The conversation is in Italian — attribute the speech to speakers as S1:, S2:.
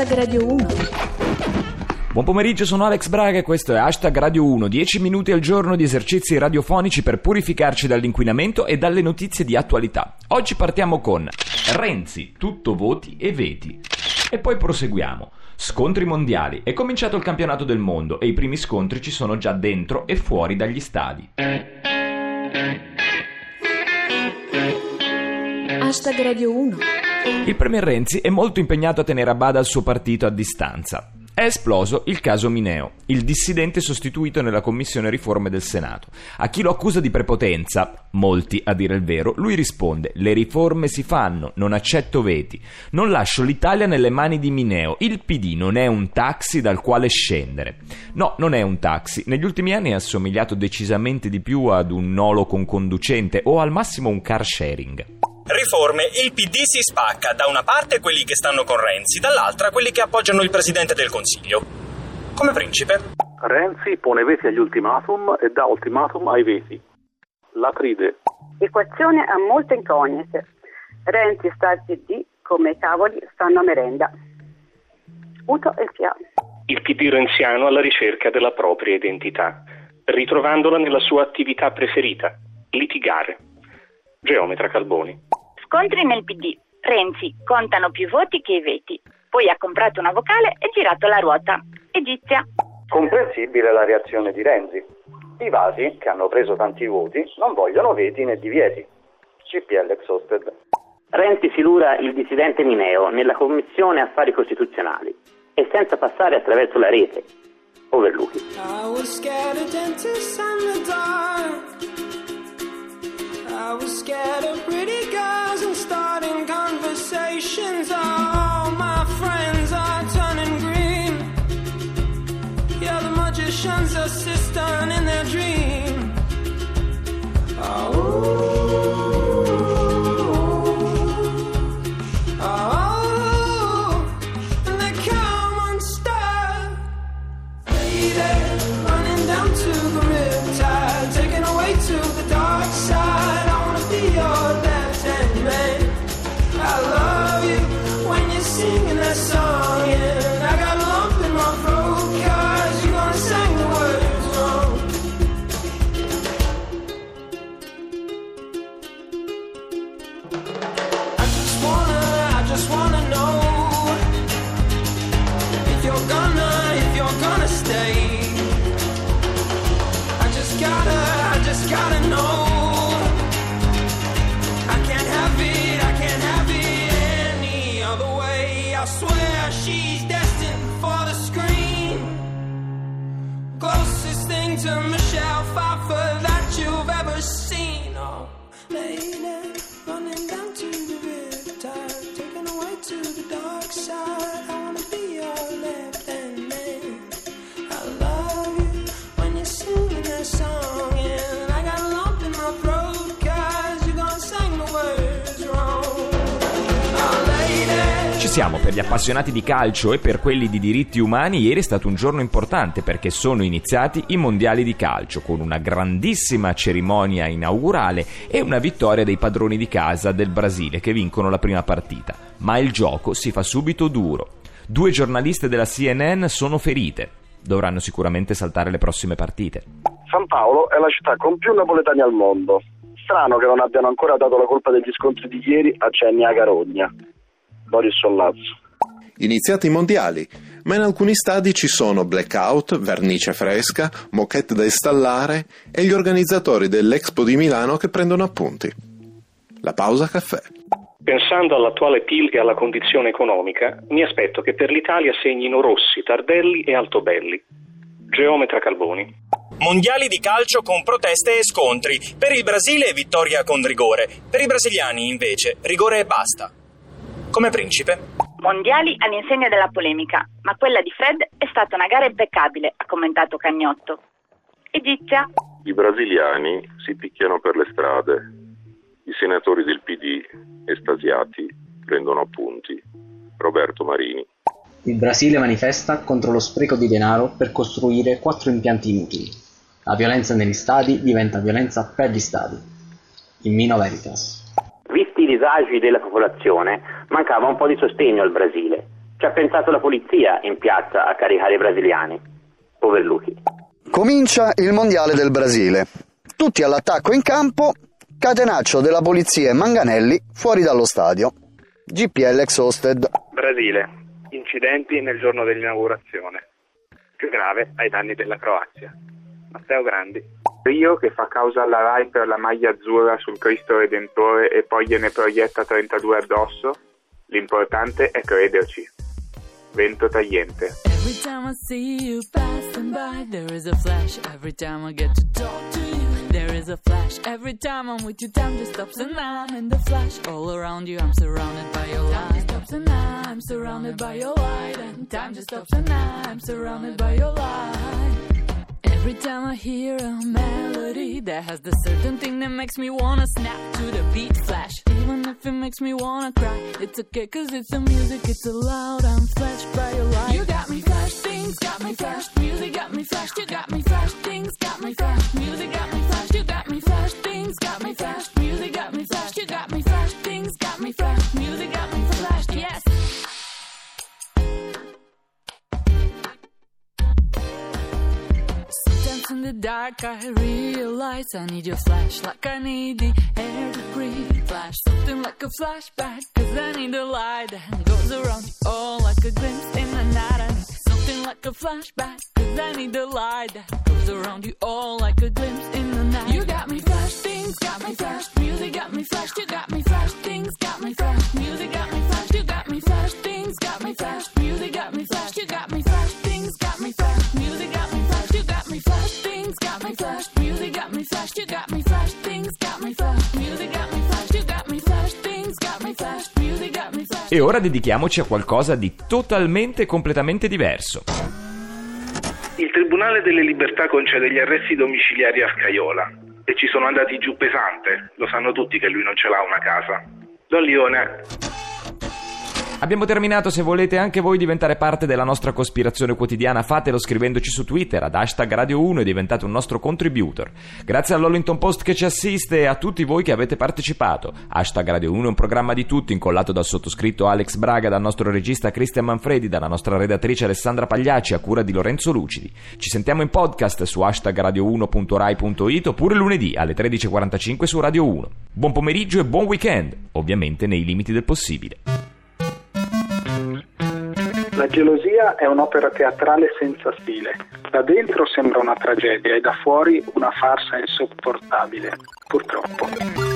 S1: Hashtag Radio 1.
S2: Buon pomeriggio, sono Alex Braga e questo è Hashtag Radio 1, 10 minuti al giorno di esercizi radiofonici per purificarci dall'inquinamento e dalle notizie di attualità. Oggi partiamo con Renzi, tutto voti e veti. E poi proseguiamo. Scontri mondiali. È cominciato il campionato del mondo e i primi scontri ci sono già dentro e fuori dagli stadi.
S1: Hashtag Radio 1.
S2: Il premier Renzi è molto impegnato a tenere a bada il suo partito a distanza. È esploso il caso Mineo, il dissidente sostituito nella commissione riforme del Senato. A chi lo accusa di prepotenza, molti a dire il vero, lui risponde: Le riforme si fanno, non accetto veti. Non lascio l'Italia nelle mani di Mineo. Il PD non è un taxi dal quale scendere. No, non è un taxi. Negli ultimi anni è assomigliato decisamente di più ad un nolo con conducente o al massimo un car sharing.
S3: Riforme, il PD si spacca, da una parte quelli che stanno con Renzi, dall'altra quelli che appoggiano il Presidente del Consiglio. Come principe?
S4: Renzi pone veti agli ultimatum e dà ultimatum ai veti. La tride.
S5: Equazione ha molte incognite. Renzi sta al PD come i cavoli stanno a merenda. Uto e Fia.
S6: Il PD renziano alla ricerca della propria identità, ritrovandola nella sua attività preferita, litigare. Geometra Calboni.
S7: Scontri nel PD. Renzi contano più voti che i veti. Poi ha comprato una vocale e girato la ruota. Egizia.
S8: Comprensibile la reazione di Renzi. I vasi, che hanno preso tanti voti, non vogliono veti né divieti. CPL Exhausted.
S9: Renzi silura il dissidente Mineo nella Commissione Affari Costituzionali e senza passare attraverso la rete. Overlooking.
S10: I I was scared of pretty I swear she's destined for the screen. Closest thing to Michelle Pfeiffer that you've ever seen. Oh, lady, running
S2: siamo per gli appassionati di calcio e per quelli di diritti umani. Ieri è stato un giorno importante perché sono iniziati i mondiali di calcio con una grandissima cerimonia inaugurale e una vittoria dei padroni di casa del Brasile che vincono la prima partita. Ma il gioco si fa subito duro. Due giornaliste della CNN sono ferite. Dovranno sicuramente saltare le prossime partite.
S4: San Paolo è la città con più napoletani al mondo. Strano che non abbiano ancora dato la colpa degli scontri di ieri a Cennia Carogna. Boris Sollazzo.
S11: Iniziati i mondiali, ma in alcuni stadi ci sono blackout, vernice fresca, moquette da installare e gli organizzatori dell'Expo di Milano che prendono appunti. La pausa caffè.
S6: Pensando all'attuale PIL e alla condizione economica, mi aspetto che per l'Italia segnino Rossi, Tardelli e Altobelli. Geometra Calboni.
S3: Mondiali di calcio con proteste e scontri. Per il Brasile vittoria con rigore. Per i brasiliani invece rigore e basta. Come principe?
S7: Mondiali all'insegna della polemica, ma quella di Fred è stata una gara impeccabile, ha commentato Cagnotto. Egizia.
S12: I brasiliani si picchiano per le strade. I senatori del PD, estasiati, prendono appunti. Roberto Marini.
S13: Il Brasile manifesta contro lo spreco di denaro per costruire quattro impianti inutili. La violenza negli stadi diventa violenza per gli stadi. In Mino Veritas.
S9: Visti i disagi della popolazione, mancava un po' di sostegno al Brasile. Ci ha pensato la polizia in piazza a caricare i brasiliani. Overluchi.
S14: Comincia il mondiale del Brasile. Tutti all'attacco in campo, catenaccio della polizia e Manganelli fuori dallo stadio. GPL Exhausted.
S15: Brasile. Incidenti nel giorno dell'inaugurazione. Più grave ai danni della Croazia. Matteo Grandi.
S3: Rio che fa causa alla RAI per la maglia azzurra sul Cristo Redentore e poi gliene proietta 32 addosso? L'importante è crederci. Vento tagliente.
S16: Every time I see you passing by, there is a flash. Every time I get to talk to you, there is a flash. Every time I'm with you, time just stops and I'm in the flash. All around you, I'm surrounded by your light. Time just stops and I'm surrounded by your light. And time just stops and I'm surrounded by your light. Every time I hear a melody that has the certain thing that makes me wanna snap to the beat flash. If it makes me wanna cry, it's okay cause it's the music, it's loud, I'm flashed by your light. You got me flashed, things got me flashed, music got me flashed, you got me flashed, things got me flashed, music got me flashed, you got me flashed, things got me flashed, dark I realize I need your flash like I need the air to breathe. Flash something like a flashback, cause I need the light that goes around you all like a glimpse in the night. I need something like a flashback, cause I need the light that goes around you all like a glimpse in the night. You got me flash, things got me flashed, music got me flashed, you got me flash, things
S2: E ora dedichiamoci a qualcosa di totalmente e completamente diverso.
S15: Il Tribunale delle Libertà concede gli arresti domiciliari a Scaiola e ci sono andati giù pesante. Lo sanno tutti che lui non ce l'ha una casa. Don Lione,
S2: Abbiamo terminato, se volete anche voi diventare parte della nostra cospirazione quotidiana fatelo scrivendoci su Twitter ad hashtag Radio 1 e diventate un nostro contributor. Grazie all'Hollington Post che ci assiste e a tutti voi che avete partecipato. Hashtag Radio 1 è un programma di tutti incollato dal sottoscritto Alex Braga, dal nostro regista Cristian Manfredi, dalla nostra redattrice Alessandra Pagliacci a cura di Lorenzo Lucidi. Ci sentiamo in podcast su hashtag radio1.rai.it oppure lunedì alle 13.45 su Radio 1. Buon pomeriggio e buon weekend, ovviamente nei limiti del possibile.
S17: La gelosia è un'opera teatrale senza stile. Da dentro sembra una tragedia e da fuori una farsa insopportabile. Purtroppo.